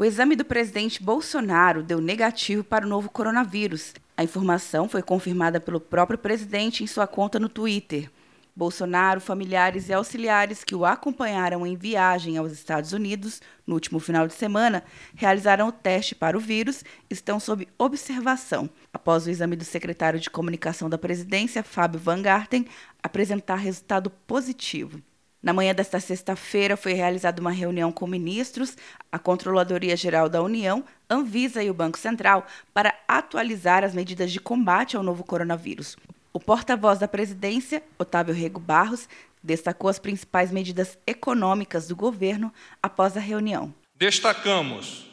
O exame do presidente Bolsonaro deu negativo para o novo coronavírus. A informação foi confirmada pelo próprio presidente em sua conta no Twitter. Bolsonaro, familiares e auxiliares que o acompanharam em viagem aos Estados Unidos no último final de semana realizaram o teste para o vírus e estão sob observação, após o exame do secretário de comunicação da presidência, Fábio Van Garten, apresentar resultado positivo. Na manhã desta sexta-feira foi realizada uma reunião com ministros, a Controladoria Geral da União, Anvisa e o Banco Central para atualizar as medidas de combate ao novo coronavírus. O porta-voz da presidência, Otávio Rego Barros, destacou as principais medidas econômicas do governo após a reunião. Destacamos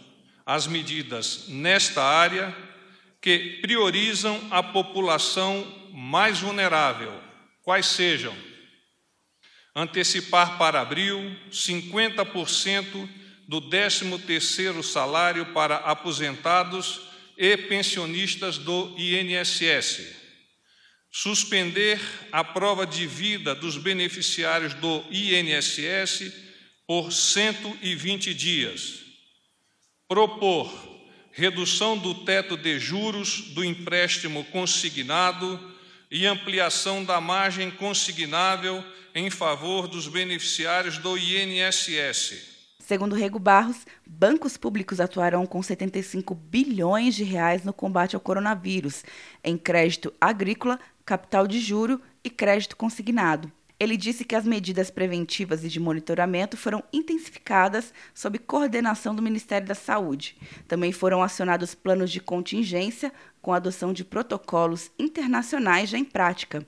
as medidas nesta área que priorizam a população mais vulnerável, quais sejam antecipar para abril 50% do 13º salário para aposentados e pensionistas do INSS, suspender a prova de vida dos beneficiários do INSS por 120 dias, propor redução do teto de juros do empréstimo consignado e ampliação da margem consignável em favor dos beneficiários do INSS. Segundo Rego Barros, bancos públicos atuarão com 75 bilhões de reais no combate ao coronavírus, em crédito agrícola, capital de juro e crédito consignado. Ele disse que as medidas preventivas e de monitoramento foram intensificadas sob coordenação do Ministério da Saúde. Também foram acionados planos de contingência com adoção de protocolos internacionais já em prática.